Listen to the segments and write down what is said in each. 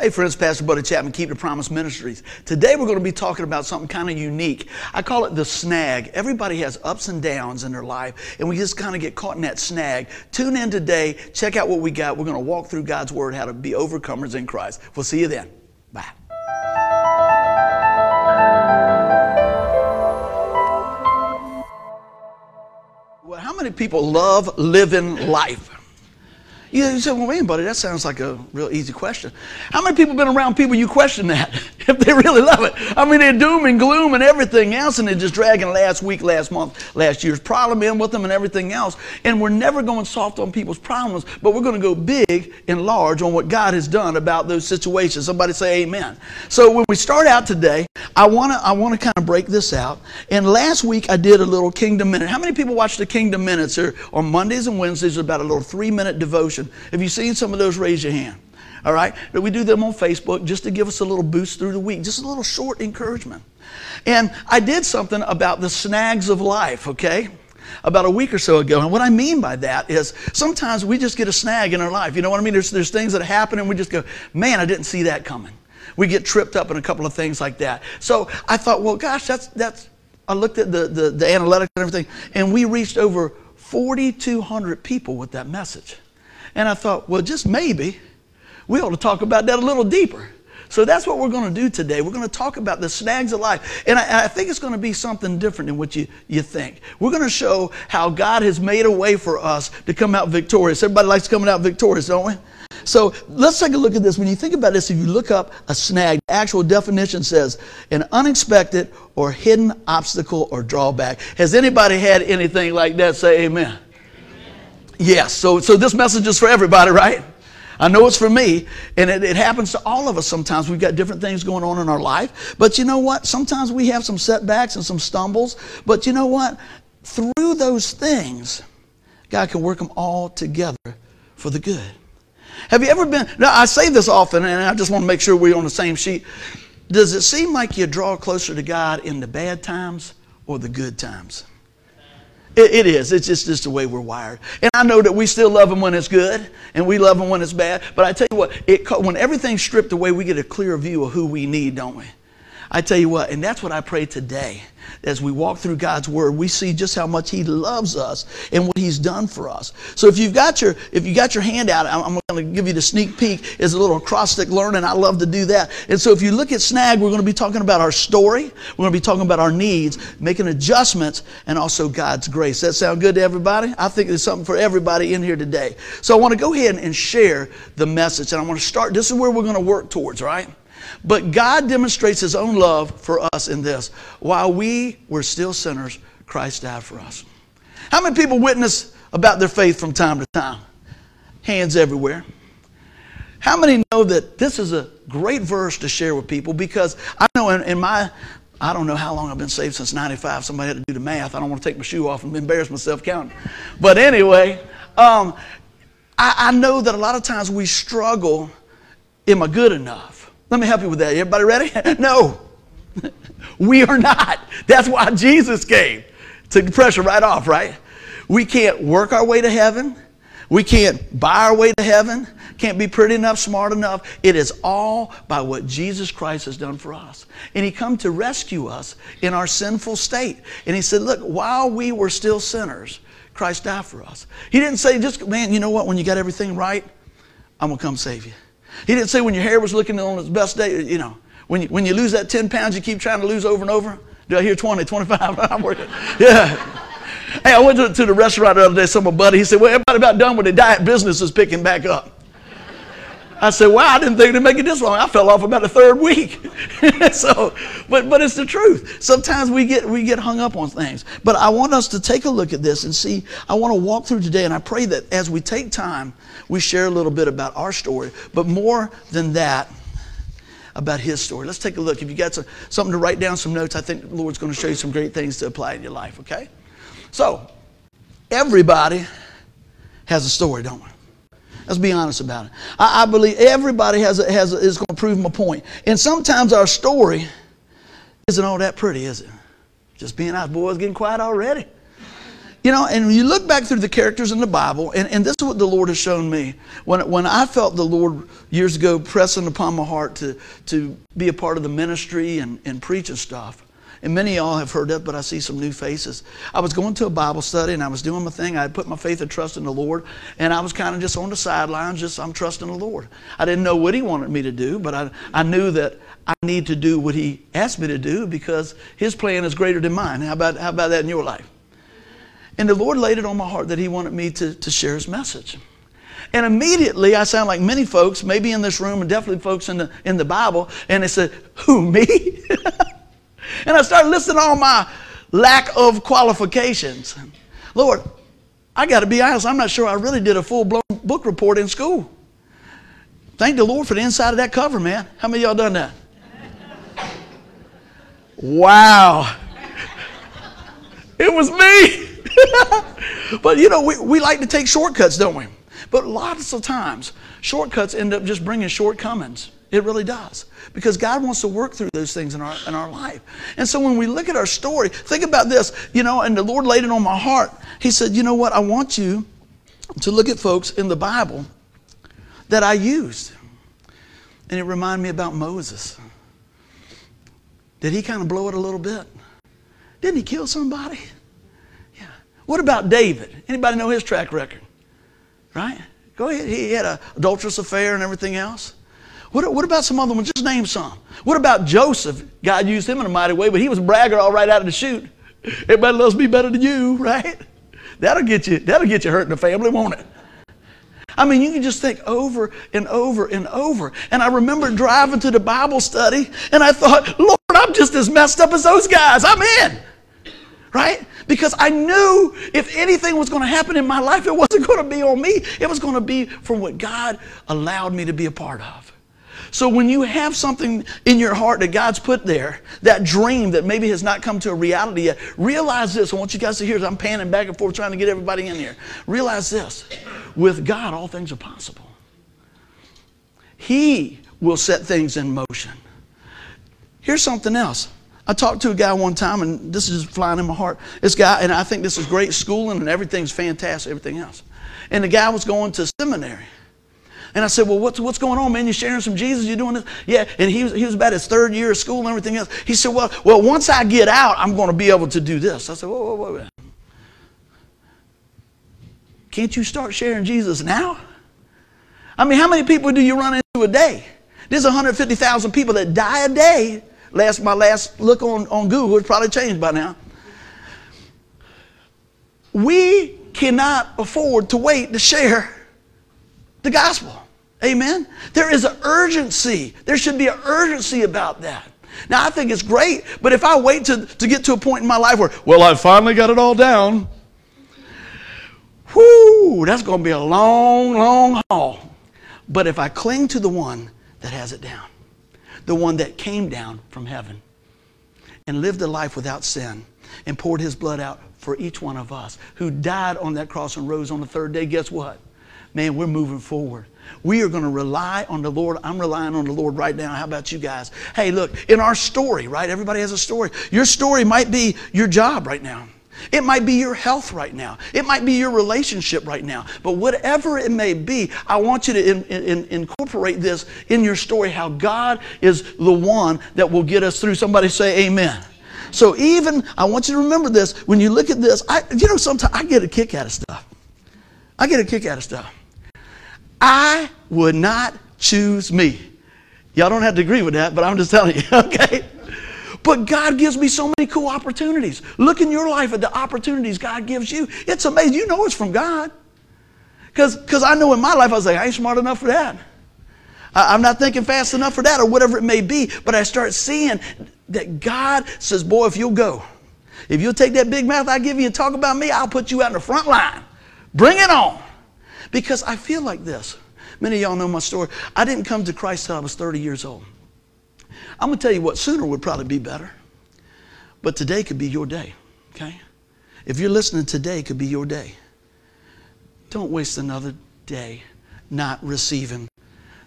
Hey friends, Pastor Buddy Chapman, Keep the Promise Ministries. Today we're going to be talking about something kind of unique. I call it the snag. Everybody has ups and downs in their life, and we just kind of get caught in that snag. Tune in today, check out what we got. We're going to walk through God's Word, how to be overcomers in Christ. We'll see you then. Bye. Well, how many people love living life? You say, well, man, buddy, that sounds like a real easy question. How many people been around people you question that if they really love it? I mean, they're doom and gloom and everything else, and they're just dragging last week, last month, last year's problem in with them and everything else. And we're never going soft on people's problems, but we're going to go big and large on what God has done about those situations. Somebody say amen. So when we start out today, I want to I want to kind of break this out. And last week I did a little Kingdom Minute. How many people watch the Kingdom Minutes? Or on Mondays and Wednesdays, about a little three minute devotion have you seen some of those? Raise your hand. All right? We do them on Facebook just to give us a little boost through the week, just a little short encouragement. And I did something about the snags of life, okay? About a week or so ago. And what I mean by that is sometimes we just get a snag in our life. You know what I mean? There's, there's things that happen and we just go, man, I didn't see that coming. We get tripped up in a couple of things like that. So I thought, well, gosh, that's, that's, I looked at the, the, the analytics and everything, and we reached over 4,200 people with that message. And I thought, well, just maybe we ought to talk about that a little deeper. So that's what we're going to do today. We're going to talk about the snags of life. And I, I, think it's going to be something different than what you, you think. We're going to show how God has made a way for us to come out victorious. Everybody likes coming out victorious, don't we? So let's take a look at this. When you think about this, if you look up a snag, the actual definition says an unexpected or hidden obstacle or drawback. Has anybody had anything like that? Say amen. Yes, so, so this message is for everybody, right? I know it's for me, and it, it, happens to all of us sometimes. We've got different things going on in our life. But you know what? Sometimes we have some setbacks and some stumbles. But you know what? Through those things, God can work them all together for the good. Have you ever been? Now, I say this often, and I just want to make sure we're on the same sheet. Does it seem like you draw closer to God in the bad times or the good times? It, it is. It's just, just the way we're wired. And I know that we still love Him when it's good, and we love Him when it's bad. But I tell you what, it, when everything's stripped away, we get a clear view of who we need, don't we? I tell you what, and that's what I pray today. As we walk through God's Word, we see just how much He loves us and what He's done for us. So if you've got your if you got your hand out, I'm going to give you the sneak peek. Is a little acrostic learning. I love to do that. And so if you look at Snag, we're going to be talking about our story. We're going to be talking about our needs, making adjustments, and also God's grace. That sound good to everybody? I think there's something for everybody in here today. So I want to go ahead and share the message, and I want to start. This is where we're going to work towards, right? But God demonstrates His own love for us in this. While we were still sinners, Christ died for us. How many people witness about their faith from time to time? Hands everywhere. How many know that this is a great verse to share with people? Because I know in, in my I don't know how long I've been saved since 95. Somebody had to do the math. I don't want to take my shoe off and embarrass myself counting. But anyway, um, I, I, know that a lot of times we struggle. Am I good enough? Let me help you with that. Everybody ready? no. we are not. That's why Jesus came. Took the pressure right off, right? We can't work our way to heaven. We can't buy our way to heaven. Can't be pretty enough, smart enough. It is all by what Jesus Christ has done for us. And He come to rescue us in our sinful state. And He said, look, while we were still sinners, Christ died for us. He didn't say, just, man, you know what, when you got everything right, I'm going to come save you. He didn't say when your hair was looking on its best day, you know, when you, when you lose that 10 pounds you keep trying to lose over and over. Do I hear 20, 25? I'm working. Yeah. Hey, I went to, the restaurant the other day, saw my buddy. He said, Well, everybody about done with the diet business is picking back up. I said, Wow, I didn't think it'd make it this long. I fell off about the third week. so, but, but it's the truth. Sometimes we get, we get hung up on things. But I want us to take a look at this and see. I want to walk through today, and I pray that as we take time, we share a little bit about our story. But more than that, about his story. Let's take a look. If you got some, something to write down, some notes, I think the Lord's going to show you some great things to apply in your life, okay? So, everybody has a story, don't we? Let's be honest about it. I, I believe everybody has, a, has a, is going to prove my point. And sometimes our story isn't all that pretty, is it? Just being out, boys, getting quiet already. You know, and you look back through the characters in the Bible, and, and this is what the Lord has shown me. When, when I felt the Lord years ago pressing upon my heart to, to be a part of the ministry and, and preach and stuff, and many of y'all have heard that, but I see some new faces. I was going to a Bible study and I was doing my thing. I had put my faith and trust in the Lord, and I was kind of just on the sidelines, just I'm trusting the Lord. I didn't know what He wanted me to do, but I, I knew that I need to do what He asked me to do because His plan is greater than mine. How about, how about that in your life? And the Lord laid it on my heart that He wanted me to, to share His message. And immediately I sound like many folks, maybe in this room and definitely folks in the, in the Bible, and they said, Who, me? and I started listing all my lack of qualifications. Lord, I got to be honest, I'm not sure I really did a full blown book report in school. Thank the Lord for the inside of that cover, man. How many y'all done that? Wow. It was me. but you know, we, we like to take shortcuts, don't we? But lots of times, shortcuts end up just bringing shortcomings. It really does. Because God wants to work through those things in our, in our life. And so when we look at our story, think about this, you know, and the Lord laid it on my heart. He said, you know what? I want you to look at folks in the Bible that I used. And it reminded me about Moses. Did he kind of blow it a little bit? Didn't he kill somebody? Yeah. What about David? Anybody know his track record? Right? Go ahead. He had an adulterous affair and everything else. What, what about some other ones? Just name some. What about Joseph? God used him in a mighty way, but he was a bragger all right out of the chute. Everybody loves me better than you, right? That'll get you, that'll get you hurt in the family, won't it? I mean, you can just think over and over and over. And I remember driving to the Bible study, and I thought, Lord, I'm just as messed up as those guys. I'm in. Right? Because I knew if anything was going to happen in my life, it wasn't going to be on me. It was going to be from what God allowed me to be a part of. So when you have something in your heart that God's put there, that dream that maybe has not come to a reality yet, realize this. I want you guys to hear this. I'm panning back and forth trying to get everybody in here. Realize this. With God, all things are possible. He will set things in motion. Here's something else. I talked to a guy one time, and this is flying in my heart. This guy, and I think this is great schooling, and everything's fantastic, everything else. And the guy was going to seminary. And I said, Well, what's, what's going on, man? You're sharing some Jesus? You're doing this? Yeah. And he was, he was about his third year of school and everything else. He said, Well, well once I get out, I'm going to be able to do this. I said, Whoa, whoa, whoa. Can't you start sharing Jesus now? I mean, how many people do you run into a day? There's 150,000 people that die a day Last my last look on, on Google, it's probably changed by now. We cannot afford to wait to share the gospel. Amen. There is an urgency. There should be an urgency about that. Now I think it's great, but if I wait to, to get to a point in my life where, well, I finally got it all down, whoo, that's going to be a long, long haul. But if I cling to the one that has it down, the one that came down from heaven and lived a life without sin and poured his blood out for each one of us, who died on that cross and rose on the third day, guess what? Man, we're moving forward. We are going to rely on the Lord. I'm relying on the Lord right now. How about you guys? Hey, look, in our story, right? Everybody has a story. Your story might be your job right now. It might be your health right now. It might be your relationship right now. But whatever it may be, I want you to in, in, incorporate this in your story how God is the one that will get us through. Somebody say, Amen. So even, I want you to remember this. When you look at this, I, you know, sometimes I get a kick out of stuff. I get a kick out of stuff. I would not choose me. Y'all don't have to agree with that, but I'm just telling you, okay? But God gives me so many cool opportunities. Look in your life at the opportunities God gives you. It's amazing. You know it's from God. Because I know in my life, I was like, I ain't smart enough for that. I, I'm not thinking fast enough for that, or whatever it may be. But I start seeing that God says, Boy, if you'll go, if you'll take that big mouth I give you and talk about me, I'll put you out in the front line. Bring it on. Because I feel like this. Many of y'all know my story. I didn't come to Christ till I was 30 years old. I'm going to tell you what, sooner would probably be better. But today could be your day, okay? If you're listening, today could be your day. Don't waste another day not receiving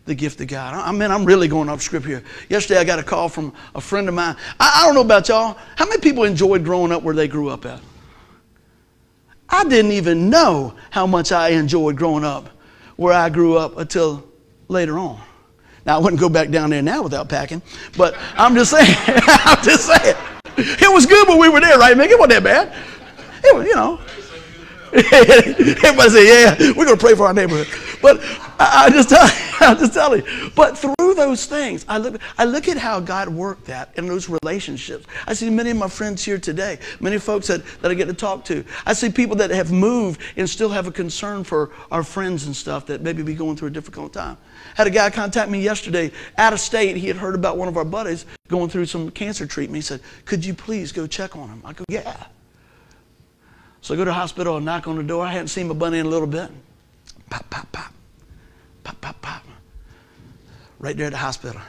the gift of God. I mean, I'm really going off script here. Yesterday, I got a call from a friend of mine. I, I don't know about y'all. How many people enjoyed growing up where they grew up at? I didn't even know how much I enjoyed growing up where I grew up until later on. Now, I wouldn't go back down there now without packing, but I'm just saying, I'm just saying. It was good when we were there, right, Mick? It wasn't that bad. It was, you know. Everybody say, yeah, we're going to pray for our neighborhood. But I, I just tell, I'm just telling you. But through those things, I look, I look at how God worked that in those relationships. I see many of my friends here today, many folks that, that I get to talk to. I see people that have moved and still have a concern for our friends and stuff that maybe be going through a difficult time. Had a guy contact me yesterday out of state. He had heard about one of our buddies going through some cancer treatment. He said, Could you please go check on him? I go, Yeah. So I go to the hospital and knock on the door. I hadn't seen my bunny in a little bit. Pop, pop, pop. Pop, pop, pop. Right there at the hospital.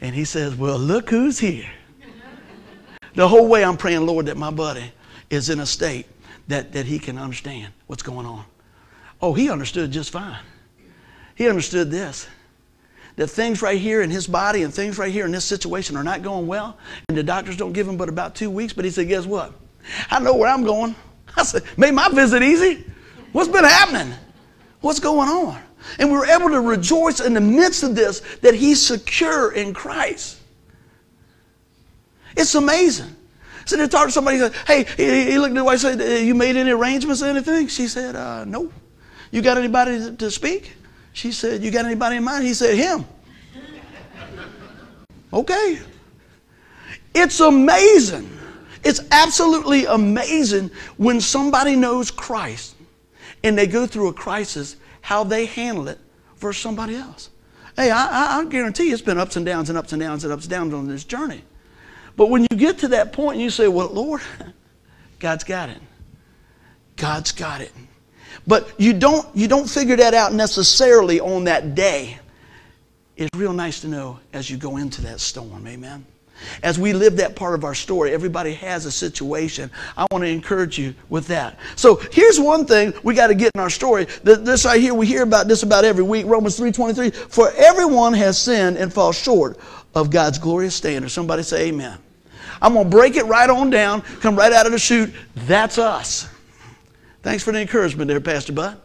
And he says, Well, look who's here. the whole way I'm praying, Lord, that my buddy is in a state that, that he can understand what's going on. Oh, he understood just fine. He understood this that things right here in his body and things right here in this situation are not going well, and the doctors don't give him but about two weeks. But he said, Guess what? I know where I'm going. I said, Made my visit easy. What's been happening? What's going on? And we were able to rejoice in the midst of this that he's secure in Christ. It's amazing. So they talked to somebody, said, hey, he looked at the wife and said, you made any arrangements or anything? She said, uh, no. You got anybody to speak? She said, you got anybody in mind? He said, him. okay. It's amazing. It's absolutely amazing when somebody knows Christ and they go through a crisis how they handle it versus somebody else. Hey, I, I, guarantee you it's been ups and downs and ups and downs and ups and downs on this journey. But when you get to that point and you say, well, Lord, God's got it. God's got it. But you don't, you don't figure that out necessarily on that day. It's real nice to know as you go into that storm. Amen. As we live that part of our story, everybody has a situation. I want to encourage you with that. So here's one thing we got to get in our story. This right here, we hear about this about every week. Romans 3.23, for everyone has sinned and falls short of God's glorious standard. Somebody say amen. I'm going to break it right on down, come right out of the chute. That's us. Thanks for the encouragement there, Pastor Bud.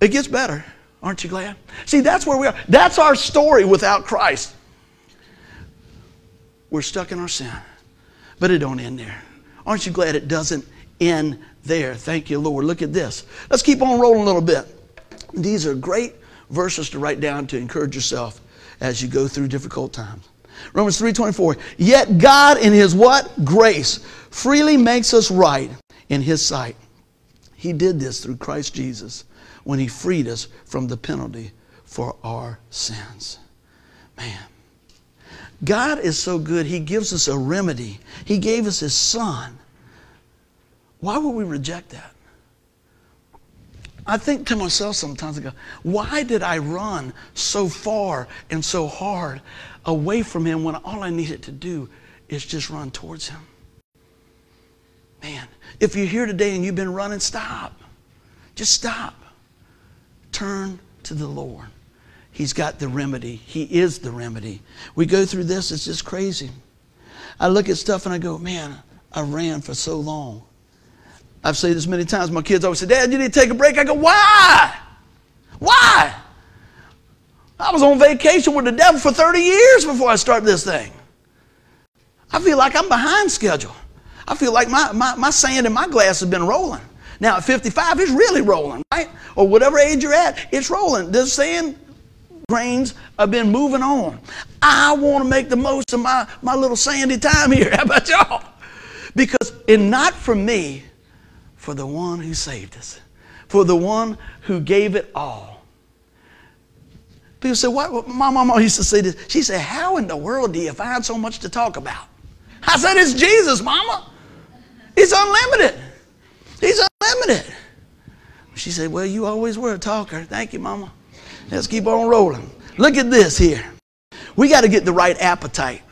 It gets better. Aren't you glad? See, that's where we are. That's our story without Christ. We're stuck in our sin. But it don't end there. Aren't you glad it doesn't end there? Thank you, Lord. Look at this. Let's keep on rolling a little bit. These are great verses to write down to encourage yourself as you go through difficult times. Romans 3:24. Yet God in his what? Grace freely makes us right in his sight. He did this through Christ Jesus when he freed us from the penalty for our sins. Man, God is so good, He gives us a remedy. He gave us His Son. Why would we reject that? I think to myself sometimes, I go, why did I run so far and so hard away from Him when all I needed to do is just run towards Him? Man, if you're here today and you've been running, stop. Just stop. Turn to the Lord. He's got the remedy. He is the remedy. We go through this, it's just crazy. I look at stuff and I go, man, I ran for so long. I've said this many times. My kids always say, Dad, you need to take a break. I go, why? Why? I was on vacation with the devil for 30 years before I start this thing. I feel like I'm behind schedule. I feel like my, my, my sand in my glass has been rolling. Now at 55, it's really rolling, right? Or whatever age you're at, it's rolling. The sand grains have been moving on. I want to make the most of my, my little sandy time here. How about y'all? Because, and not for me, for the one who saved us, for the one who gave it all. People say, what? My mama used to say this. She said, How in the world do you find so much to talk about? I said, It's Jesus, mama. He's unlimited. He's unlimited. She said, Well, you always were a talker. Thank you, mama. Let's keep on rolling. Look at this here. We got to get the right appetite.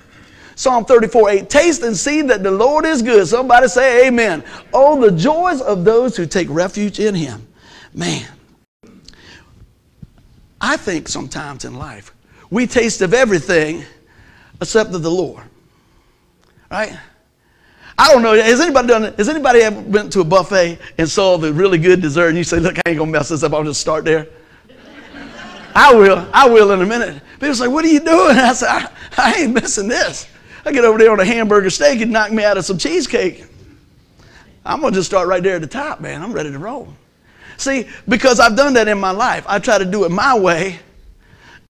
Psalm 34 8, taste and see that the Lord is good. Somebody say amen. Oh, the joys of those who take refuge in him. Man, I think sometimes in life we taste of everything except of the Lord. Right? I don't know. Has anybody done? Has anybody ever went to a buffet and saw the really good dessert and you say, look, I ain't gonna mess this up, I'll just start there? I will. I will in a minute. People say, what are you doing? I said, I, I ain't missing this. I get over there on a hamburger steak and knock me out of some cheesecake. I'm gonna just start right there at the top, man. I'm ready to roll. See, because I've done that in my life. I try to do it my way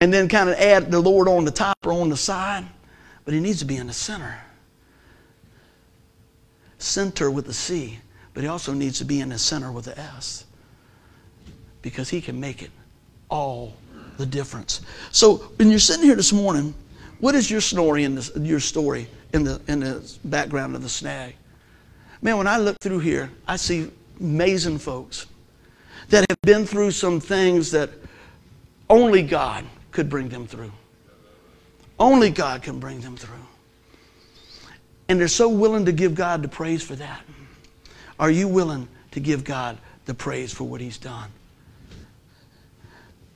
and then kind of add the Lord on the top or on the side, but He needs to be in the center. Center with a C, but He also needs to be in the center with the S because He can make it all the difference. So when you're sitting here this morning, what is your story in this, your story in the in the background of the snag? Man, when I look through here, I see amazing folks that have been through some things that only God could bring them through. Only God can bring them through. And they're so willing to give God the praise for that. Are you willing to give God the praise for what He's done?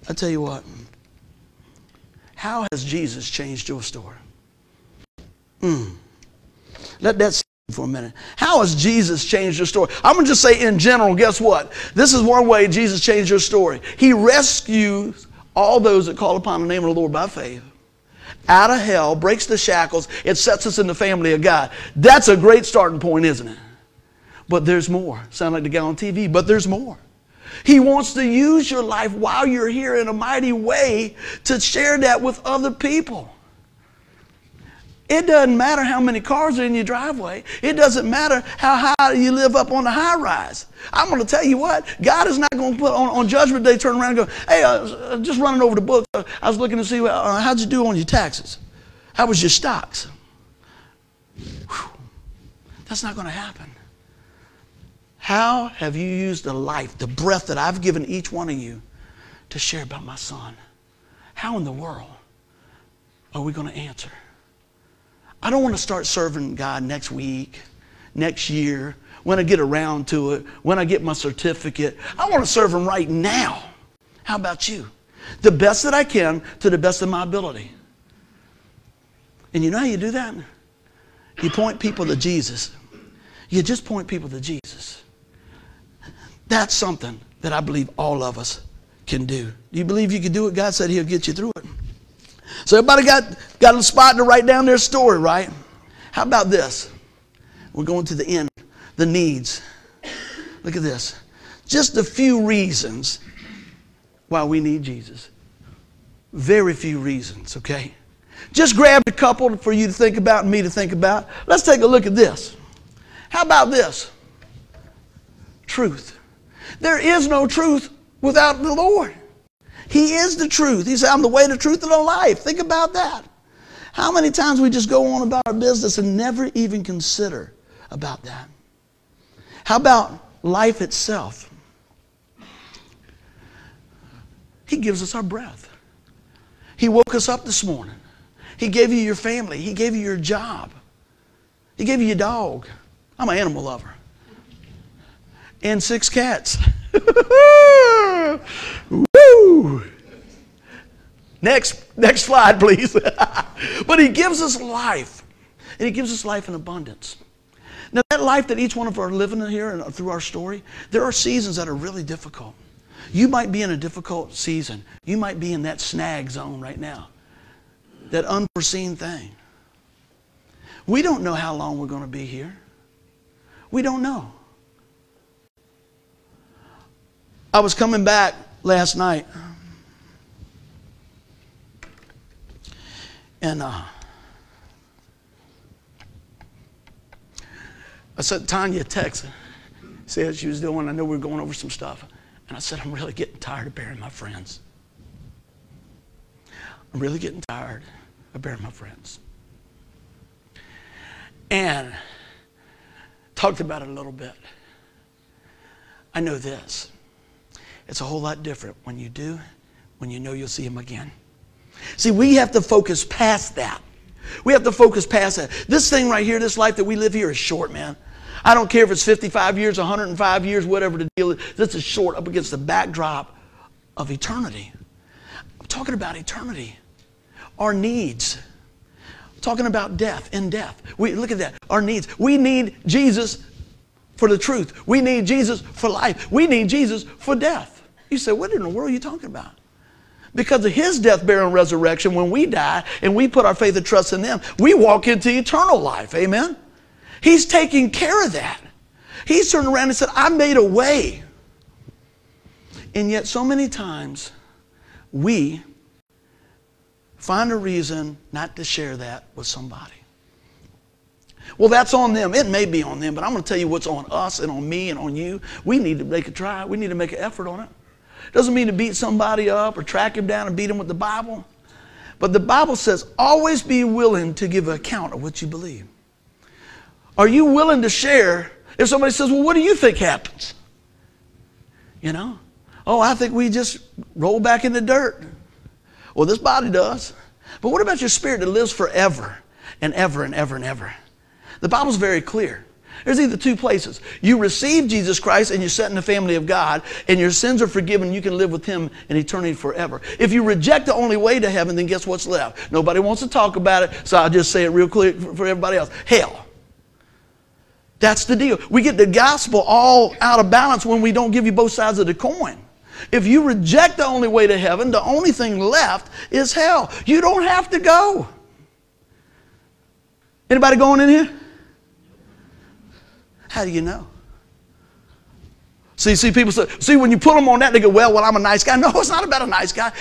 I tell you what, how has Jesus changed your story? Mm. Let that sit for a minute. How has Jesus changed your story? I'm going to just say in general, guess what? This is one way Jesus changed your story. He rescues all those that call upon the name of the Lord by faith out of hell, breaks the shackles, it sets us in the family of God. That's a great starting point, isn't it? But there's more. Sound like the guy on TV, but there's more. He wants to use your life while you're here in a mighty way to share that with other people. It doesn't matter how many cars are in your driveway. It doesn't matter how high you live up on the high rise. I'm going to tell you what, God is not going to put on, on Judgment Day, turn around and go, hey, uh, just running over the book. Uh, I was looking to see, uh, how'd you do on your taxes? How was your stocks? Whew. That's not going to happen. How have you used the life, the breath that I've given each one of you to share about my son? How in the world are we going to answer? I don't want to start serving God next week, next year, when I get around to it, when I get my certificate. I want to serve Him right now. How about you? The best that I can to the best of my ability. And you know how you do that? You point people to Jesus. You just point people to Jesus. That's something that I believe all of us can do. Do you believe you can do it? God said He'll get you through it. So everybody got, got a spot to write down their story, right? How about this? We're going to the end, the needs. Look at this. Just a few reasons why we need Jesus. Very few reasons, okay? Just grabbed a couple for you to think about and me to think about. Let's take a look at this. How about this? Truth. There is no truth without the Lord. He is the truth. He said, I'm the way, the truth, and the life. Think about that. How many times we just go on about our business and never even consider about that? How about life itself? He gives us our breath. He woke us up this morning. He gave you your family. He gave you your job. He gave you your dog. I'm an animal lover. And six cats. Woo! Next, next slide, please. but he gives us life. And he gives us life in abundance. Now, that life that each one of us are living in here and through our story, there are seasons that are really difficult. You might be in a difficult season. You might be in that snag zone right now, that unforeseen thing. We don't know how long we're going to be here. We don't know. I was coming back last night. And uh, I sent Tanya a text. Said she was doing. I know we were going over some stuff. And I said, I'm really getting tired of burying my friends. I'm really getting tired of burying my friends. And talked about it a little bit. I know this. It's a whole lot different when you do, when you know you'll see him again. See, we have to focus past that. We have to focus past that. This thing right here, this life that we live here is short, man. I don't care if it's 55 years, 105 years, whatever the deal is. This is short up against the backdrop of eternity. I'm talking about eternity. Our needs. talking about death and death. We look at that. Our needs. We need Jesus for the truth. We need Jesus for life. We need Jesus for death. You say, what in the world are you talking about? Because of his death, burial, and resurrection, when we die and we put our faith and trust in them, we walk into eternal life. Amen? He's taking care of that. He's turned around and said, I made a way. And yet, so many times, we find a reason not to share that with somebody. Well, that's on them. It may be on them, but I'm going to tell you what's on us and on me and on you. We need to make a try. We need to make an effort on it. Doesn't mean to beat somebody up or track him down and beat him with the Bible. But the Bible says always be willing to give account of what you believe. Are you willing to share if somebody says, Well, what do you think happens? You know? Oh, I think we just roll back in the dirt. Well, this body does. But what about your spirit that lives forever and ever and ever and ever? The Bible's very clear. There's either two places. You receive Jesus Christ and you're set in the family of God, and your sins are forgiven. You can live with Him in eternity forever. If you reject the only way to heaven, then guess what's left? Nobody wants to talk about it, so I'll just say it real clear for everybody else hell. That's the deal. We get the gospel all out of balance when we don't give you both sides of the coin. If you reject the only way to heaven, the only thing left is hell. You don't have to go. Anybody going in here? How do you know? See, see, people say, see, when you put them on that, they go, well, well, I'm a nice guy. No, it's not about a nice guy.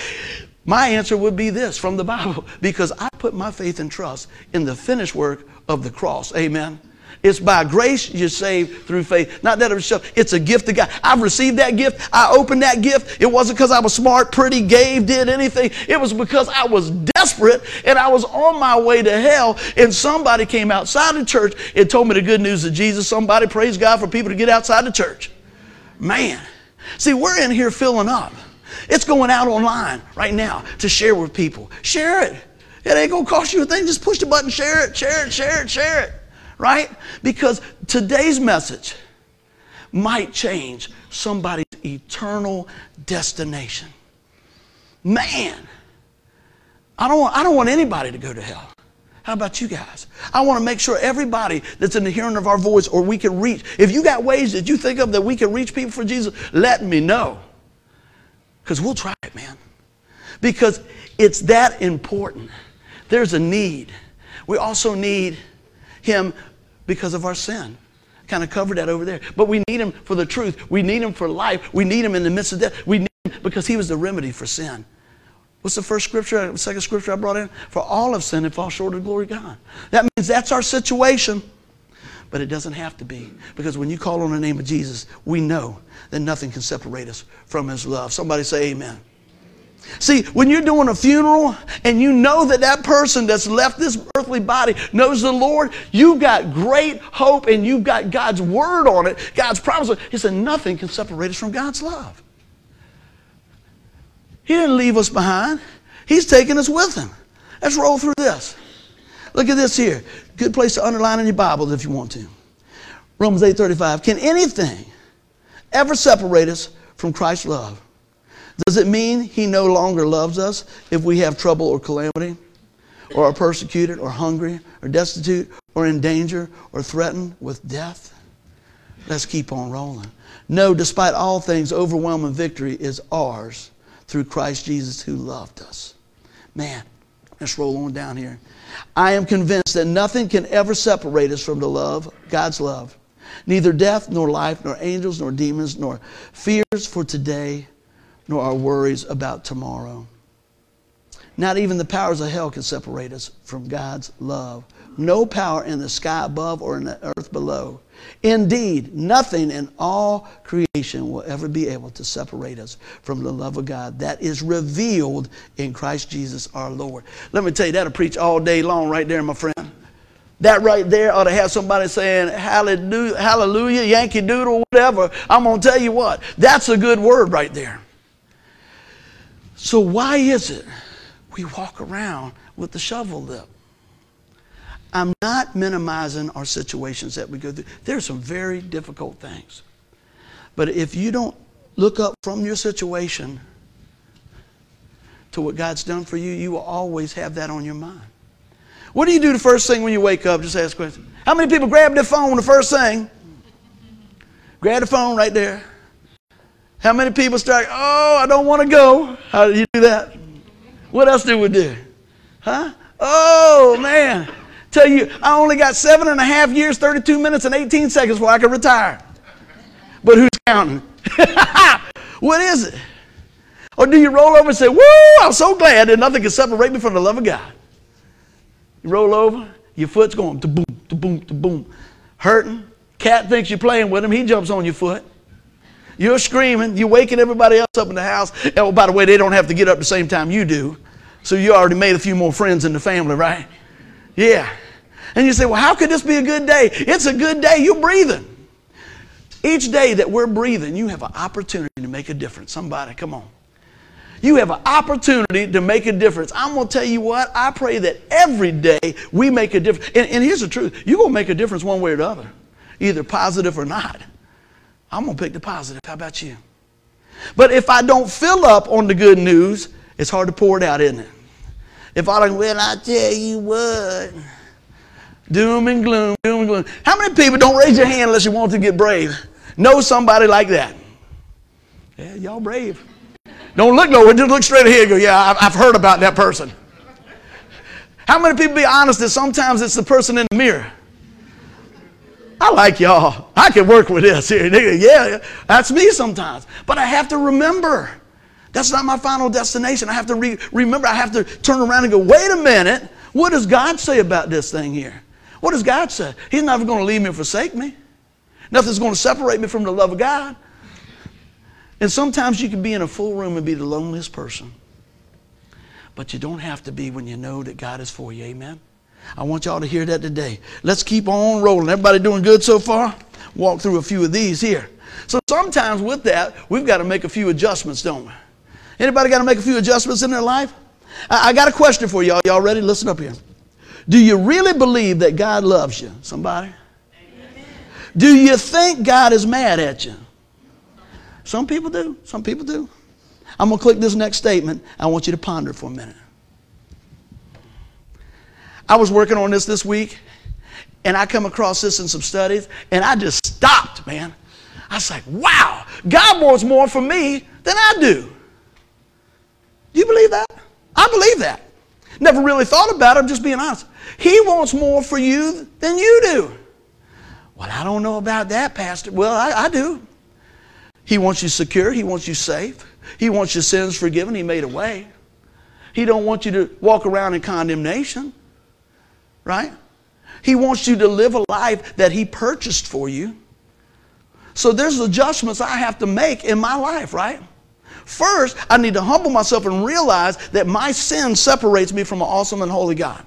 My answer would be this from the Bible because I put my faith and trust in the finished work of the cross. Amen. It's by grace you're saved through faith. Not that of yourself. It's a gift of God. I've received that gift. I opened that gift. It wasn't because I was smart, pretty, gave, did anything. It was because I was desperate and I was on my way to hell. And somebody came outside the church and told me the good news of Jesus. Somebody praise God for people to get outside the church. Man. See, we're in here filling up. It's going out online right now to share with people. Share it. It ain't to cost you a thing. Just push the button, share it, share it, share it, share it right? Because today's message might change somebody's eternal destination. Man, I don't want, I don't want anybody to go to hell. How about you guys? I want to make sure everybody that's in the hearing of our voice or we can reach. If you got ways that you think of that we can reach people for Jesus, let me know. Because we'll try it, man. Because it's that important. There's a need. We also need Him because of our sin. Kind of covered that over there. But we need him for the truth. We need him for life. We need him in the midst of death. We need him because he was the remedy for sin. What's the first scripture, uh, second scripture I brought in? For all of sin and fall short of the glory of God. That means that's our situation. But it doesn't have to be. Because when you call on the name of Jesus, we know that nothing can separate us from his love. Somebody say amen. See, when you're doing a funeral and you know that that person that's left this earthly body knows the Lord, you've got great hope and you've got God's word on it, God's promise. He said, nothing can separate us from God's love. He didn't leave us behind, He's taking us with Him. Let's roll through this. Look at this here. Good place to underline in your Bibles if you want to. Romans 8:35. Can anything ever separate us from Christ's love? Does it mean he no longer loves us if we have trouble or calamity, or are persecuted, or hungry, or destitute, or in danger, or threatened with death? Let's keep on rolling. No, despite all things, overwhelming victory is ours through Christ Jesus who loved us. Man, let's roll on down here. I am convinced that nothing can ever separate us from the love, God's love. Neither death, nor life, nor angels, nor demons, nor fears for today nor our worries about tomorrow. Not even the powers of hell can separate us from God's love. No power in the sky above or in the earth below. Indeed, nothing in all creation will ever be able to separate us from the love of God that is revealed in Christ Jesus our Lord. Let me tell you, that'll preach all day long right there, my friend. That right there ought to have somebody saying, hallelujah, hallelujah Yankee Doodle, whatever. I'm going to tell you what, that's a good word right there. So, why is it we walk around with the shovel lip? I'm not minimizing our situations that we go through. There's some very difficult things. But if you don't look up from your situation to what God's done for you, you will always have that on your mind. What do you do the first thing when you wake up? Just ask a question. How many people grab their phone the first thing? Grab the phone right there. How many people start, oh, I don't want to go? How do you do that? What else do we do? Huh? Oh, man. Tell you, I only got seven and a half years, 32 minutes, and 18 seconds before I can retire. But who's counting? what is it? Or do you roll over and say, Woo, I'm so glad that nothing can separate me from the love of God? You roll over, your foot's going to boom, to boom, to boom. Hurting. Cat thinks you're playing with him, he jumps on your foot. You're screaming, you're waking everybody else up in the house. Oh, by the way, they don't have to get up the same time you do. So you already made a few more friends in the family, right? Yeah. And you say, well, how could this be a good day? It's a good day. You're breathing. Each day that we're breathing, you have an opportunity to make a difference. Somebody, come on. You have an opportunity to make a difference. I'm going to tell you what, I pray that every day we make a difference. And, and here's the truth you're going to make a difference one way or the other, either positive or not. I'm going to pick the positive. How about you? But if I don't fill up on the good news, it's hard to pour it out, isn't it? If I don't, well, I tell you what, doom and gloom, doom and gloom. How many people don't raise your hand unless you want to get brave? Know somebody like that? Yeah, y'all brave. Don't look nowhere, just look straight ahead go, yeah, I've heard about that person. How many people be honest that sometimes it's the person in the mirror? I like y'all. I can work with this here. Yeah, that's me sometimes. But I have to remember. That's not my final destination. I have to re- remember, I have to turn around and go, wait a minute. What does God say about this thing here? What does God say? He's never going to leave me or forsake me. Nothing's going to separate me from the love of God. And sometimes you can be in a full room and be the loneliest person. But you don't have to be when you know that God is for you. Amen. I want y'all to hear that today. Let's keep on rolling. Everybody doing good so far? Walk through a few of these here. So sometimes with that, we've got to make a few adjustments, don't we? Anybody got to make a few adjustments in their life? I, I got a question for y'all. Y'all ready? Listen up here. Do you really believe that God loves you? Somebody? Amen. Do you think God is mad at you? Some people do. Some people do. I'm going to click this next statement. I want you to ponder for a minute. I was working on this this week, and I come across this in some studies, and I just stopped, man. I was like, wow, God wants more from me than I do. Do you believe that? I believe that. Never really thought about it, I'm just being honest. He wants more for you than you do. Well, I don't know about that, Pastor. Well, I, I do. He wants you secure, he wants you safe. He wants your sins forgiven, he made a way. He don't want you to walk around in condemnation right? He wants you to live a life that He purchased for you. So there's adjustments I have to make in my life, right? First, I need to humble myself and realize that my sin separates me from an awesome and holy God.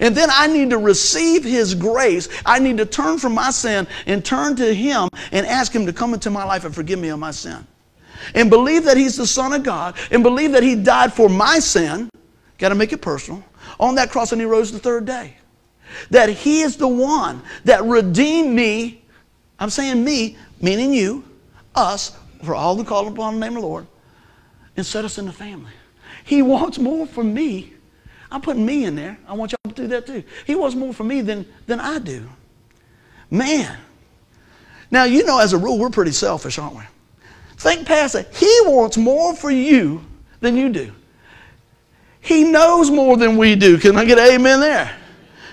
And then I need to receive His grace. I need to turn from my sin and turn to Him and ask Him to come into my life and forgive me of my sin. And believe that He's the Son of God and believe that He died for my sin. Got to make it personal. On that cross and He rose the third day. That He is the one that redeemed me. I'm saying me, meaning you, us, for all who call upon the name of the Lord, and set us in the family. He wants more from me. I'm putting me in there. I want y'all to do that too. He wants more from me than, than I do. Man. Now, you know, as a rule, we're pretty selfish, aren't we? Think past that. He wants more for you than you do. He knows more than we do. Can I get amen there?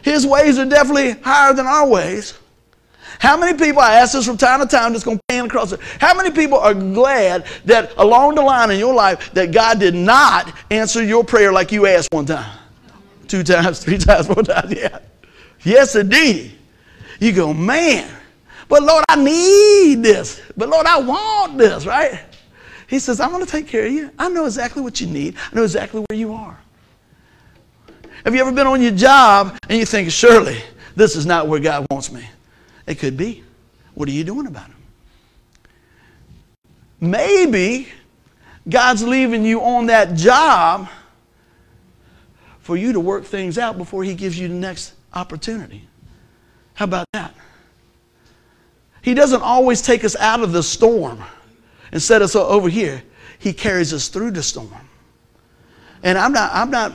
His ways are definitely higher than our ways. How many people, I ask this from time to time, just going to pan across it. How many people are glad that along the line in your life that God did not answer your prayer like you asked one time? Two times, three times, four times, yeah. Yes, indeed. You go, man, but Lord, I need this. But Lord, I want this, right? He says, I'm going to take care of you. I know exactly what you need. I know exactly where you are. Have you ever been on your job and you think, surely this is not where God wants me? It could be. What are you doing about it? Maybe God's leaving you on that job for you to work things out before He gives you the next opportunity. How about that? He doesn't always take us out of the storm and set us over here. He carries us through the storm. And I'm not, I'm not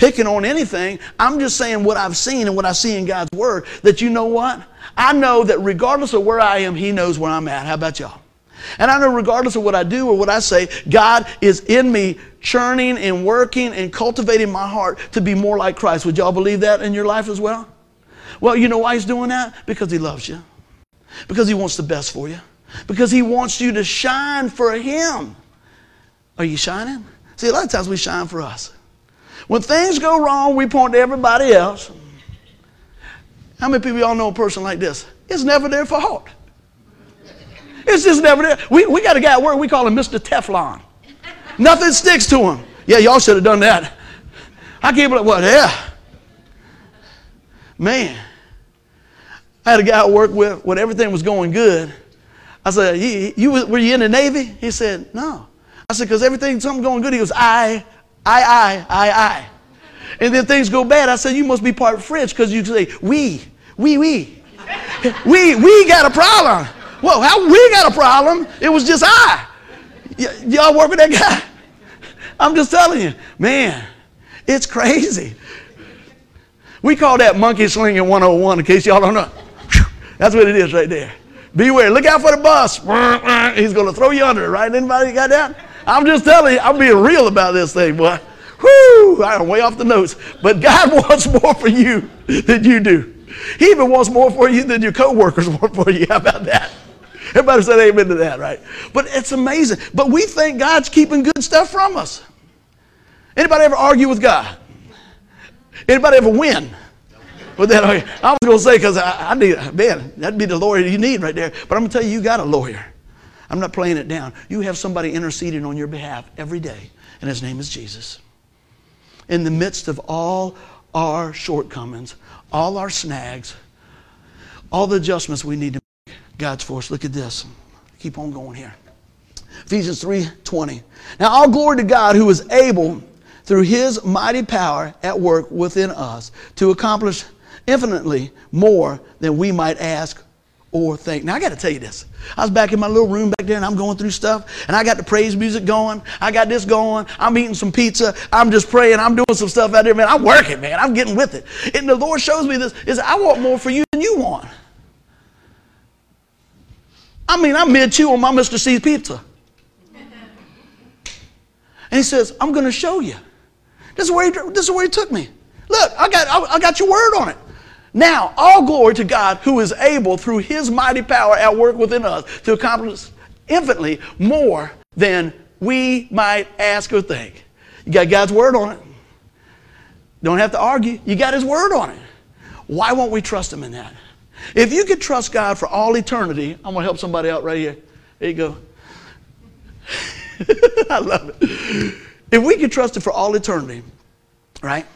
picking on anything. I'm just saying what I've seen and what I see in God's Word that you know what? I know that regardless of where I am, He knows where I'm at. How about y'all? And I know regardless of what I do or what I say, God is in me churning and working and cultivating my heart to be more like Christ. Would y'all believe that in your life as well? Well, you know why He's doing that? Because He loves you, because He wants the best for you, because He wants you to shine for Him. Are you shining? See, a lot of times we shine for us. When things go wrong, we point to everybody else. How many people y'all know a person like this? It's never their fault. It's just never there. We, we got a guy at work, we call him Mr. Teflon. Nothing sticks to him. Yeah, y'all should have done that. I can't believe what, yeah. Man. I had a guy I worked with when everything was going good. I said, you, you, were you in the Navy? He said, no. I said, because everything, something going good. He goes, I, I, I, I, I. And then things go bad. I said, you must be part French because you say, we, we, we. we, we got a problem. Whoa, how we got a problem? It was just I. Y- y'all work with that guy? I'm just telling you, man, it's crazy. We call that monkey slinging 101 in case y'all don't know. That's what it is right there. Beware. Look out for the bus. He's going to throw you under, right? Anybody got that? I'm just telling you, I'm being real about this thing, boy. Whoo! I'm way off the notes. But God wants more for you than you do. He even wants more for you than your coworkers want for you. How about that? Everybody said amen to that, right? But it's amazing. But we think God's keeping good stuff from us. Anybody ever argue with God? Anybody ever win? With that, I was going to say because I, I need, man, that'd be the lawyer you need right there. But I'm going to tell you, you got a lawyer. I'm not playing it down. You have somebody interceding on your behalf every day, and his name is Jesus. In the midst of all our shortcomings, all our snags, all the adjustments we need to make, God's for us. Look at this. Keep on going here. Ephesians 3:20. Now all glory to God who is able through his mighty power at work within us to accomplish infinitely more than we might ask or think. Now I got to tell you this. I was back in my little room back there and I'm going through stuff and I got the praise music going. I got this going. I'm eating some pizza. I'm just praying. I'm doing some stuff out there, man. I'm working, man. I'm getting with it. And the Lord shows me this is I want more for you than you want. I mean, I'm mid chew on my Mr. C's pizza. And he says, I'm going to show you. This is, where he, this is where he took me. Look, I got, I, I got your word on it. Now, all glory to God who is able through his mighty power at work within us to accomplish infinitely more than we might ask or think. You got God's word on it. Don't have to argue. You got his word on it. Why won't we trust him in that? If you could trust God for all eternity, I'm going to help somebody out right here. There you go. I love it. If we could trust him for all eternity, right?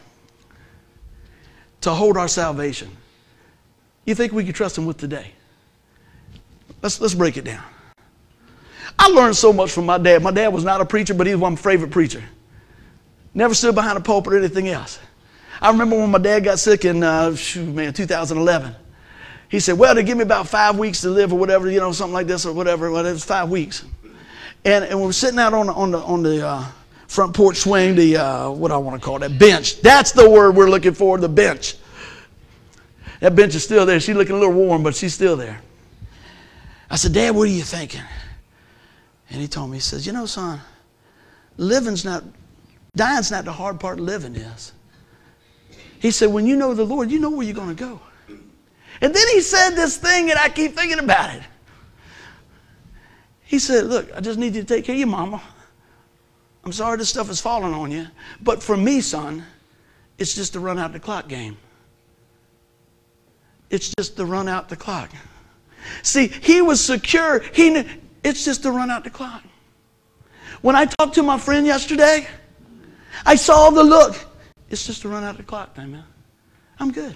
To hold our salvation, you think we could trust him with today? Let's, let's break it down. I learned so much from my dad. My dad was not a preacher, but he was my favorite preacher. Never stood behind a pulpit or anything else. I remember when my dad got sick in, uh, shoot, man, 2011. He said, well, they give me about five weeks to live or whatever, you know, something like this or whatever. Well, it was five weeks. And, and we were sitting out on the, on the, on the uh, front porch swing, the, uh, what I want to call that, bench. That's the word we're looking for, the bench. That bench is still there. She's looking a little warm, but she's still there. I said, Dad, what are you thinking? And he told me, he says, you know, son, living's not, dying's not the hard part, living is. He said, when you know the Lord, you know where you're going to go. And then he said this thing, and I keep thinking about it. He said, Look, I just need you to take care of your mama. I'm sorry this stuff is falling on you. But for me, son, it's just to run out the clock game. It's just to run out the clock. See, he was secure. He knew, it's just to run out the clock. When I talked to my friend yesterday, I saw the look. It's just to run out the clock, man. I'm good.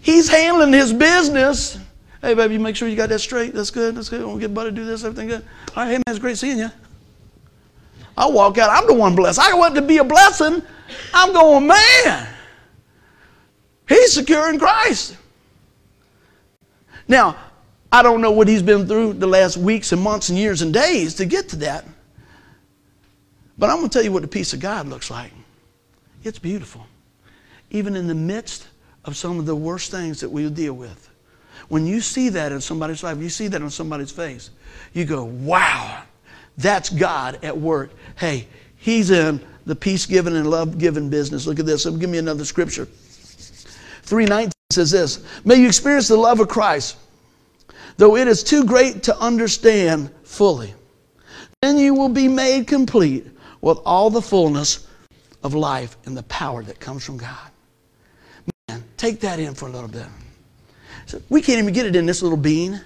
He's handling his business. Hey, baby, make sure you got that straight. That's good. That's good. To get buddy to do this. Everything good. All right, hey, man, it's great seeing you. I walk out. I'm the one blessed. I want to be a blessing. I'm going, man. He's secure in Christ. Now, I don't know what he's been through the last weeks and months and years and days to get to that. But I'm going to tell you what the peace of God looks like. It's beautiful. Even in the midst of some of the worst things that we deal with. When you see that in somebody's life, you see that on somebody's face, you go, wow, that's God at work. Hey, He's in the peace giving and love giving business. Look at this. Give me another scripture. 319 says this May you experience the love of Christ, though it is too great to understand fully. Then you will be made complete with all the fullness of life and the power that comes from God. Man, take that in for a little bit. We can't even get it in this little bean,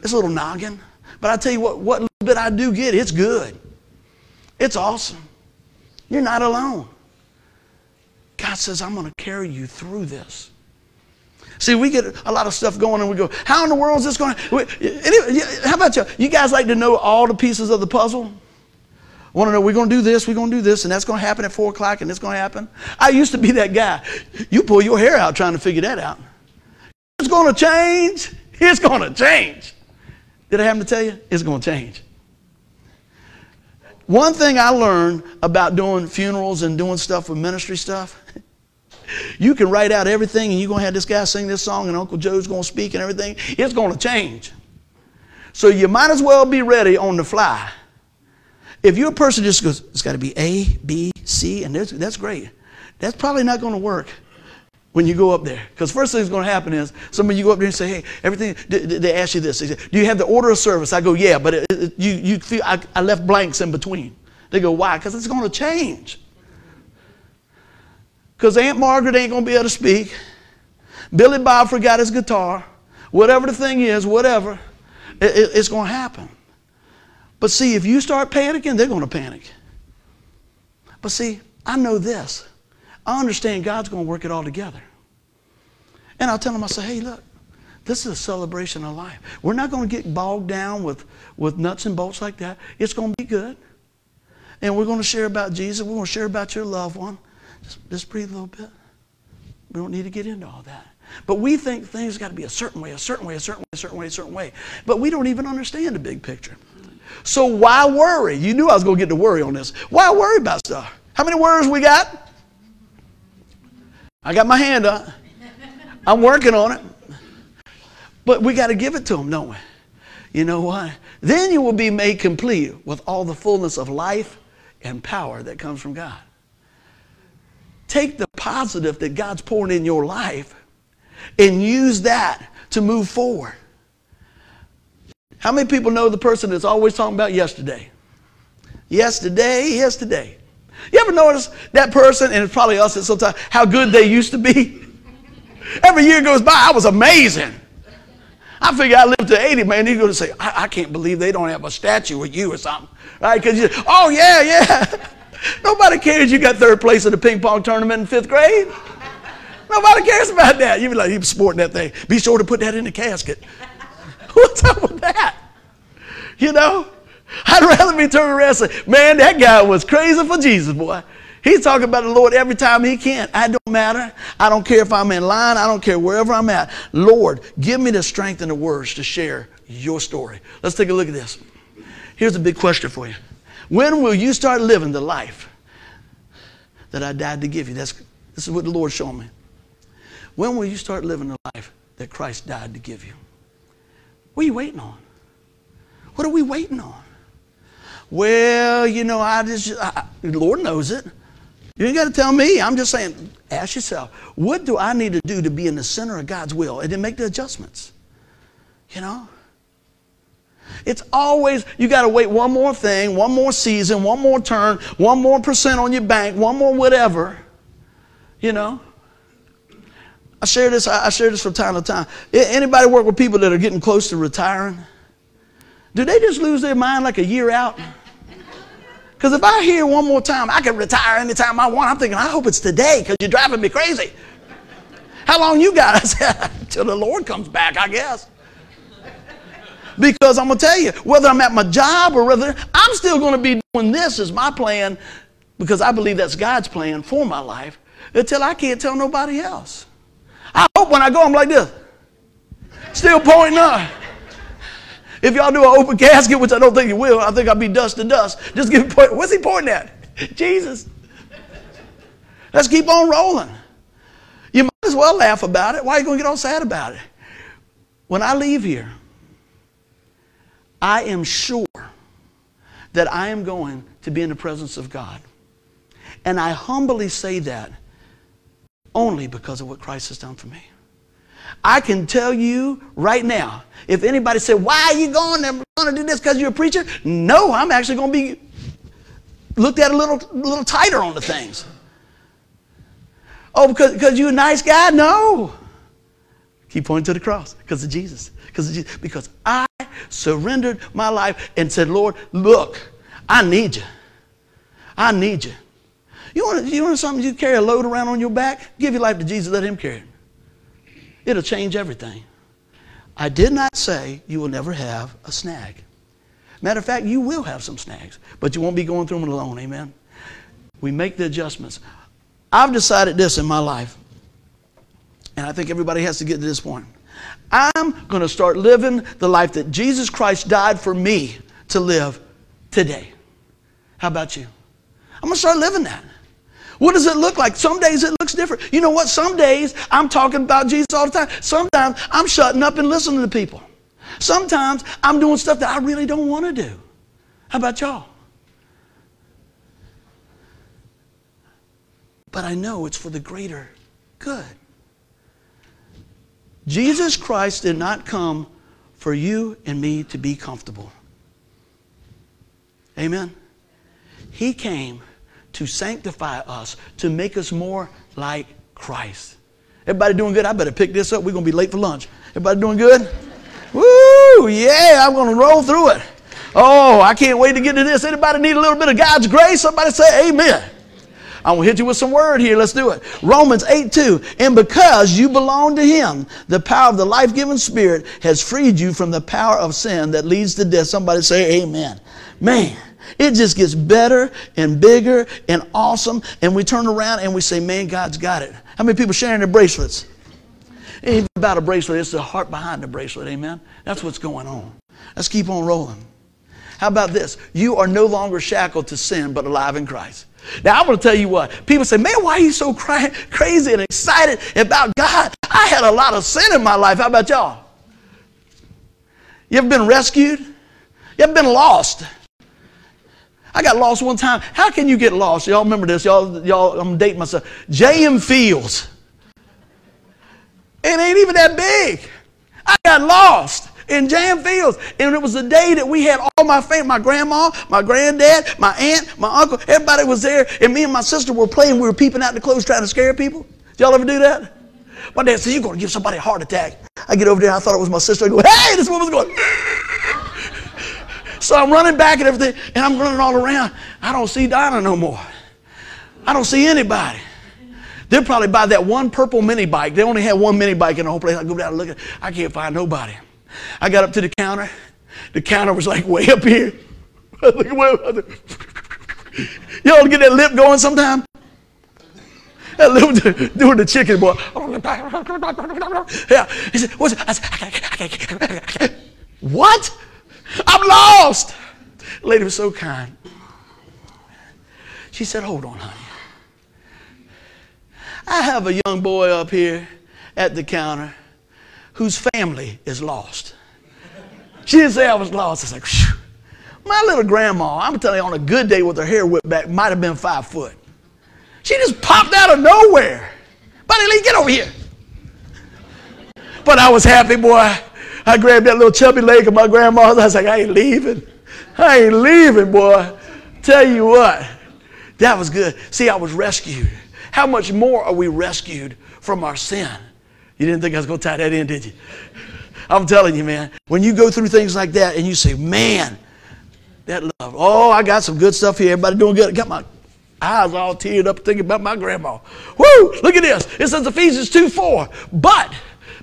this little noggin. But I tell you what, what little bit I do get, it's good. It's awesome. You're not alone. God says, I'm going to carry you through this. See, we get a lot of stuff going and we go, how in the world is this going to... How about you? You guys like to know all the pieces of the puzzle? Want to know, we're going to do this, we're going to do this, and that's going to happen at 4 o'clock, and it's going to happen? I used to be that guy. You pull your hair out trying to figure that out. It's going to change. It's going to change. Did I happen to tell you? It's going to change. One thing I learned about doing funerals and doing stuff with ministry stuff, you can write out everything and you're going to have this guy sing this song and Uncle Joe's going to speak and everything. It's going to change. So you might as well be ready on the fly. If you're a person just goes, it's got to be A, B, C, and that's great. That's probably not going to work when you go up there. Because first thing that's going to happen is somebody you go up there and say, hey, everything, they ask you this. They say, do you have the order of service? I go, yeah, but it, it, you, you feel, I, I left blanks in between. They go, why? Because it's going to change. Because Aunt Margaret ain't going to be able to speak. Billy Bob forgot his guitar. Whatever the thing is, whatever, it, it's going to happen. But see, if you start panicking, they're going to panic. But see, I know this. I understand God's going to work it all together. And I'll tell them, I say, hey, look, this is a celebration of life. We're not going to get bogged down with, with nuts and bolts like that. It's going to be good. And we're going to share about Jesus. We're going to share about your loved one. Just, just breathe a little bit. We don't need to get into all that. But we think things got to be a certain way, a certain way, a certain way, a certain way, a certain way. But we don't even understand the big picture. So why worry? You knew I was going to get to worry on this. Why worry about stuff? How many worries we got? I got my hand up. I'm working on it. But we got to give it to him, don't we? You know what? Then you will be made complete with all the fullness of life and power that comes from God. Take the positive that God's pouring in your life and use that to move forward. How many people know the person that's always talking about yesterday? Yesterday, yesterday. You ever notice that person, and it's probably us at some time, how good they used to be? Every year goes by, I was amazing. I figure I lived to 80, man. He's going to say, I, I, can't believe they don't have a statue of you or something. Right? Because you, oh, yeah, yeah. Nobody cares you got third place in the ping pong tournament in fifth grade. Nobody cares about that. You'd be like, he's sporting that thing. Be sure to put that in the casket. What's up with that? You know? I'd rather be turning around and say, man, that guy was crazy for Jesus, boy. He's talking about the Lord every time he can. I don't matter. I don't care if I'm in line. I don't care wherever I'm at. Lord, give me the strength and the words to share your story. Let's take a look at this. Here's a big question for you. When will you start living the life that I died to give you? That's, this is what the Lord's showing me. When will you start living the life that Christ died to give you? What are you waiting on? What are we waiting on? Well, you know, I just, I, the Lord knows it. You ain't got to tell me. I'm just saying, ask yourself, what do I need to do to be in the center of God's will? And then make the adjustments. You know? It's always, you got to wait one more thing, one more season, one more turn, one more percent on your bank, one more whatever. You know? I share this, I share this from time to time. Anybody work with people that are getting close to retiring? Do they just lose their mind like a year out? Because if I hear one more time, I can retire anytime I want. I'm thinking, I hope it's today because you're driving me crazy. How long you got? I said, until the Lord comes back, I guess. Because I'm going to tell you, whether I'm at my job or whether I'm still going to be doing this as my plan because I believe that's God's plan for my life until I can't tell nobody else. I hope when I go, I'm like this, still pointing up. If y'all do an open casket, which I don't think you will, I think I'll be dust to dust. Just give point. What's he pointing at? Jesus. Let's keep on rolling. You might as well laugh about it. Why are you going to get all sad about it? When I leave here, I am sure that I am going to be in the presence of God. And I humbly say that only because of what Christ has done for me. I can tell you right now, if anybody said, Why are you going to, going to do this because you're a preacher? No, I'm actually going to be looked at a little, little tighter on the things. Oh, because, because you're a nice guy? No. Keep pointing to the cross because of Jesus. Because of Jesus. Because I surrendered my life and said, Lord, look, I need you. I need you. You want, you want something you carry a load around on your back? Give your life to Jesus, let him carry it. It'll change everything. I did not say you will never have a snag. Matter of fact, you will have some snags, but you won't be going through them alone. Amen. We make the adjustments. I've decided this in my life, and I think everybody has to get to this point. I'm going to start living the life that Jesus Christ died for me to live today. How about you? I'm going to start living that. What does it look like? Some days it looks different. You know what? Some days I'm talking about Jesus all the time. Sometimes I'm shutting up and listening to people. Sometimes I'm doing stuff that I really don't want to do. How about y'all? But I know it's for the greater good. Jesus Christ did not come for you and me to be comfortable. Amen. He came to sanctify us, to make us more like Christ. Everybody doing good? I better pick this up. We're going to be late for lunch. Everybody doing good? Woo! Yeah, I'm going to roll through it. Oh, I can't wait to get to this. Anybody need a little bit of God's grace? Somebody say amen. I'm going to hit you with some word here. Let's do it. Romans 8 2. And because you belong to Him, the power of the life giving Spirit has freed you from the power of sin that leads to death. Somebody say amen. Man, it just gets better and bigger and awesome. And we turn around and we say, man, God's got it. How many people sharing their bracelets? It ain't about a bracelet, it's the heart behind the bracelet. Amen. That's what's going on. Let's keep on rolling. How about this? You are no longer shackled to sin, but alive in Christ. Now, I'm going to tell you what. People say, man, why are you so cry- crazy and excited about God? I had a lot of sin in my life. How about y'all? You ever been rescued? You ever been lost? I got lost one time. How can you get lost? Y'all remember this? Y'all, y'all, I'm dating myself. J.M. Fields. It ain't even that big. I got lost in J.M. Fields. And it was the day that we had all my family, my grandma, my granddad, my aunt, my uncle, everybody was there. And me and my sister were playing. We were peeping out the clothes trying to scare people. Did y'all ever do that? My dad said, You're going to give somebody a heart attack. I get over there. I thought it was my sister. I go, Hey, this woman's going. So I'm running back and everything, and I'm running all around. I don't see Donna no more. I don't see anybody. They're probably by that one purple mini bike. They only had one mini bike in the whole place. I go down and look at. I can't find nobody. I got up to the counter. The counter was like way up here. look at where Y'all get that lip going sometime? That lip doing the chicken boy. Yeah. He said, What's it? What? I'm lost. The lady was so kind. She said, Hold on, honey. I have a young boy up here at the counter whose family is lost. She didn't say I was lost. I was like, Phew. my little grandma, I'm telling you, on a good day with her hair whipped back, might have been five foot. She just popped out of nowhere. Buddy Lee, get over here. But I was happy, boy. I grabbed that little chubby leg of my grandma's. I was like, I ain't leaving. I ain't leaving, boy. Tell you what, that was good. See, I was rescued. How much more are we rescued from our sin? You didn't think I was going to tie that in, did you? I'm telling you, man, when you go through things like that and you say, man, that love, oh, I got some good stuff here. Everybody doing good. I got my eyes all teared up thinking about my grandma. Woo! Look at this. It says Ephesians 2 4. But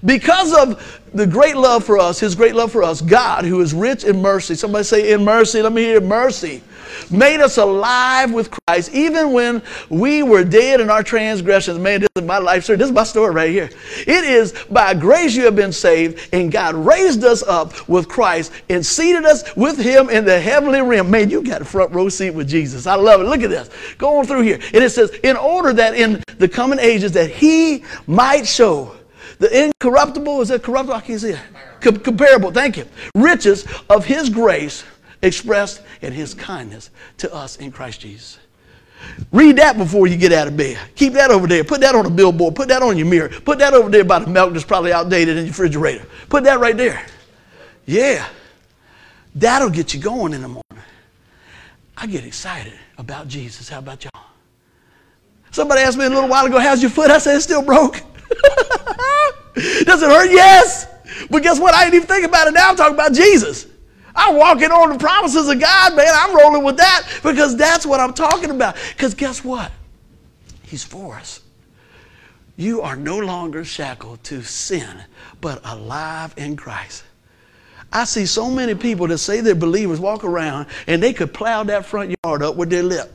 Because of the great love for us, his great love for us, God, who is rich in mercy, somebody say, in mercy, let me hear mercy, made us alive with Christ, even when we were dead in our transgressions. Man, this is my life story. This is my story right here. It is by grace you have been saved, and God raised us up with Christ and seated us with him in the heavenly realm. Man, you got a front row seat with Jesus. I love it. Look at this. Go on through here. And it says, in order that in the coming ages that he might show the incorruptible, is that corruptible? I can't see it. Com- comparable, thank you. Riches of his grace expressed in his kindness to us in Christ Jesus. Read that before you get out of bed. Keep that over there. Put that on a billboard. Put that on your mirror. Put that over there by the milk that's probably outdated in your refrigerator. Put that right there. Yeah. That'll get you going in the morning. I get excited about Jesus. How about y'all? Somebody asked me a little while ago, How's your foot? I said, It's still broke. Does it hurt? Yes. But guess what? I ain't even thinking about it now. I'm talking about Jesus. I'm walking on the promises of God, man. I'm rolling with that because that's what I'm talking about. Because guess what? He's for us. You are no longer shackled to sin, but alive in Christ. I see so many people that say they're believers walk around and they could plow that front yard up with their lip.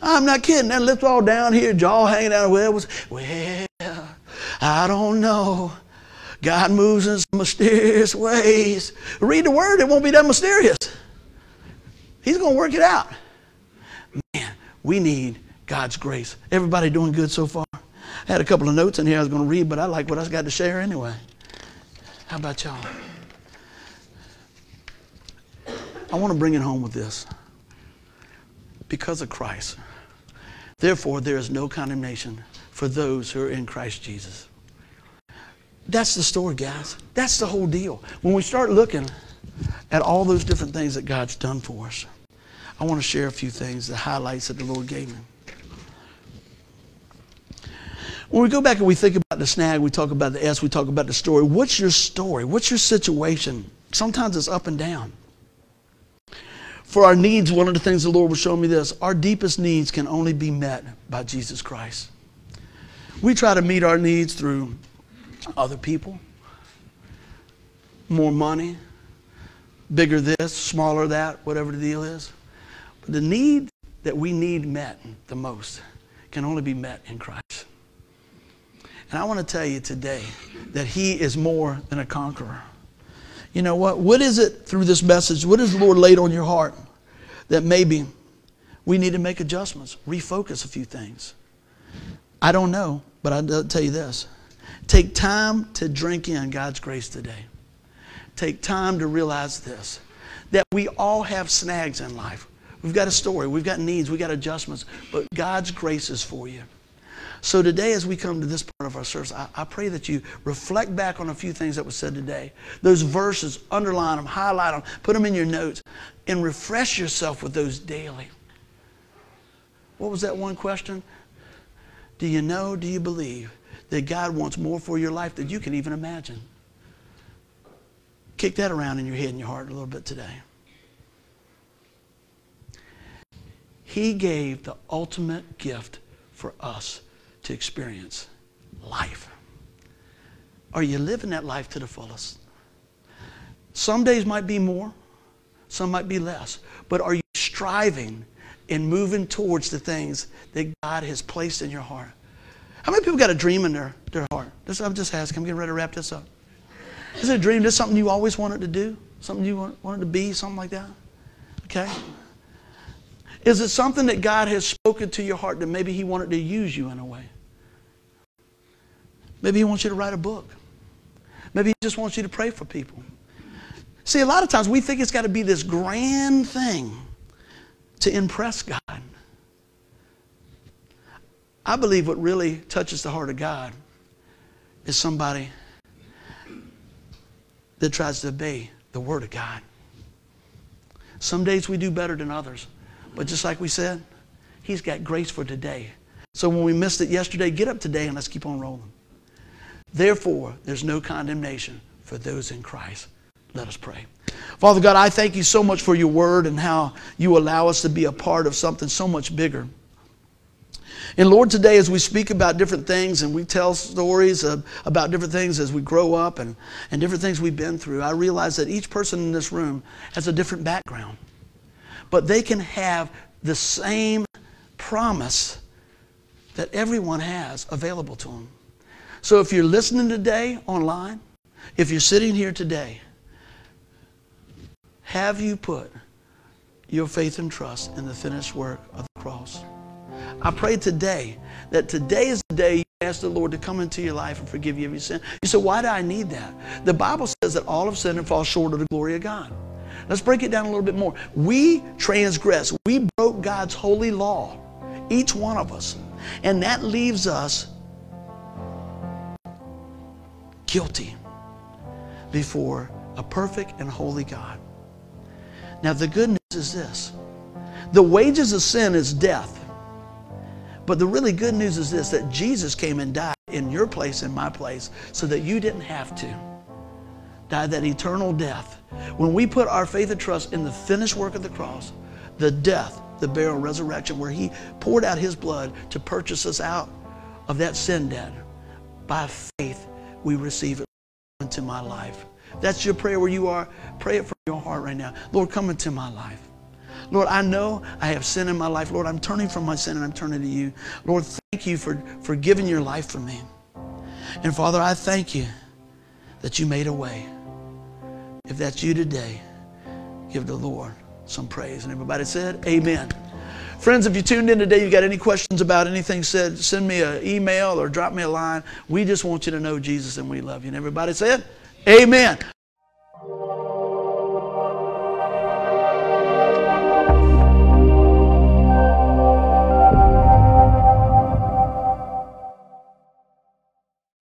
I'm not kidding. That lip's all down here, jaw hanging out. Well, well, I don't know. God moves in some mysterious ways. Read the word, it won't be that mysterious. He's going to work it out. Man, we need God's grace. Everybody doing good so far? I had a couple of notes in here I was going to read, but I like what I got to share anyway. How about y'all? I want to bring it home with this. Because of Christ, therefore, there is no condemnation for those who are in Christ Jesus. That's the story, guys. That's the whole deal. When we start looking at all those different things that God's done for us, I want to share a few things, the highlights that the Lord gave me. When we go back and we think about the snag, we talk about the S, we talk about the story. What's your story? What's your situation? Sometimes it's up and down. For our needs, one of the things the Lord was showing me this our deepest needs can only be met by Jesus Christ. We try to meet our needs through other people, more money, bigger this, smaller that, whatever the deal is. But the need that we need met the most can only be met in Christ. And I want to tell you today that He is more than a conqueror. You know what? What is it through this message? What has the Lord laid on your heart that maybe we need to make adjustments, refocus a few things? I don't know, but I'll tell you this. Take time to drink in God's grace today. Take time to realize this that we all have snags in life. We've got a story, we've got needs, we've got adjustments, but God's grace is for you. So today, as we come to this part of our service, I, I, pray that you reflect back on a few things that were said today. Those verses, underline them, highlight them, put them in your notes, and refresh yourself with those daily. What was that one question? Do you know, do you believe that God wants more for your life than you can even imagine? Kick that around in your head and your heart a little bit today. He gave the ultimate gift for us to experience life. Are you living that life to the fullest? Some days might be more, some might be less, but are you striving and moving towards the things that God has placed in your heart? How many people got a dream in their, their heart? This, I'm just asking. I'm getting ready to wrap this up. Is it a dream? Is something you always wanted to do? Something you wanted to be? Something like that? Okay. Is it something that God has spoken to your heart that maybe He wanted to use you in a way? Maybe He wants you to write a book. Maybe He just wants you to pray for people. See, a lot of times we think it's got to be this grand thing to impress God. I believe what really touches the heart of God is somebody that tries to obey the Word of God. Some days we do better than others. But just like we said, He's got grace for today. So when we missed it yesterday, get up today and let's keep on rolling. Therefore, there's no condemnation for those in Christ. Let us pray. Father God, I thank you so much for your word and how you allow us to be a part of something so much bigger. And Lord, today as we speak about different things and we tell stories of, about different things as we grow up and, and different things we've been through, I realize that each person in this room has a different background. But they can have the same promise that everyone has available to them. So if you're listening today online, if you're sitting here today, have you put your faith and trust in the finished work of the cross? I pray today that today is the day you ask the Lord to come into your life and forgive you of your sin. You say, why do I need that? The Bible says that all have sinned and fall short of the glory of God. Let's break it down a little bit more. We transgress. We broke God's holy law, each one of us. And that leaves us guilty before a perfect and holy God. Now, the good news is this the wages of sin is death. But the really good news is this that Jesus came and died in your place in my place so that you didn't have to die that eternal death. When we put our faith and trust in the finished work of the cross, the death, the burial, resurrection, where He poured out His blood to purchase us out of that sin debt, by faith we receive it into my life. That's your prayer where you are. Pray it from your heart right now. Lord, come into my life. Lord, I know I have sin in my life. Lord, I'm turning from my sin and I'm turning to you. Lord, thank you for, for giving your life for me. And Father, I thank you that you made a way. If that's you today, give the Lord some praise. And everybody said, Amen. Friends, if you tuned in today, you got any questions about anything said, send me an email or drop me a line. We just want you to know Jesus and we love you. And everybody said, Amen.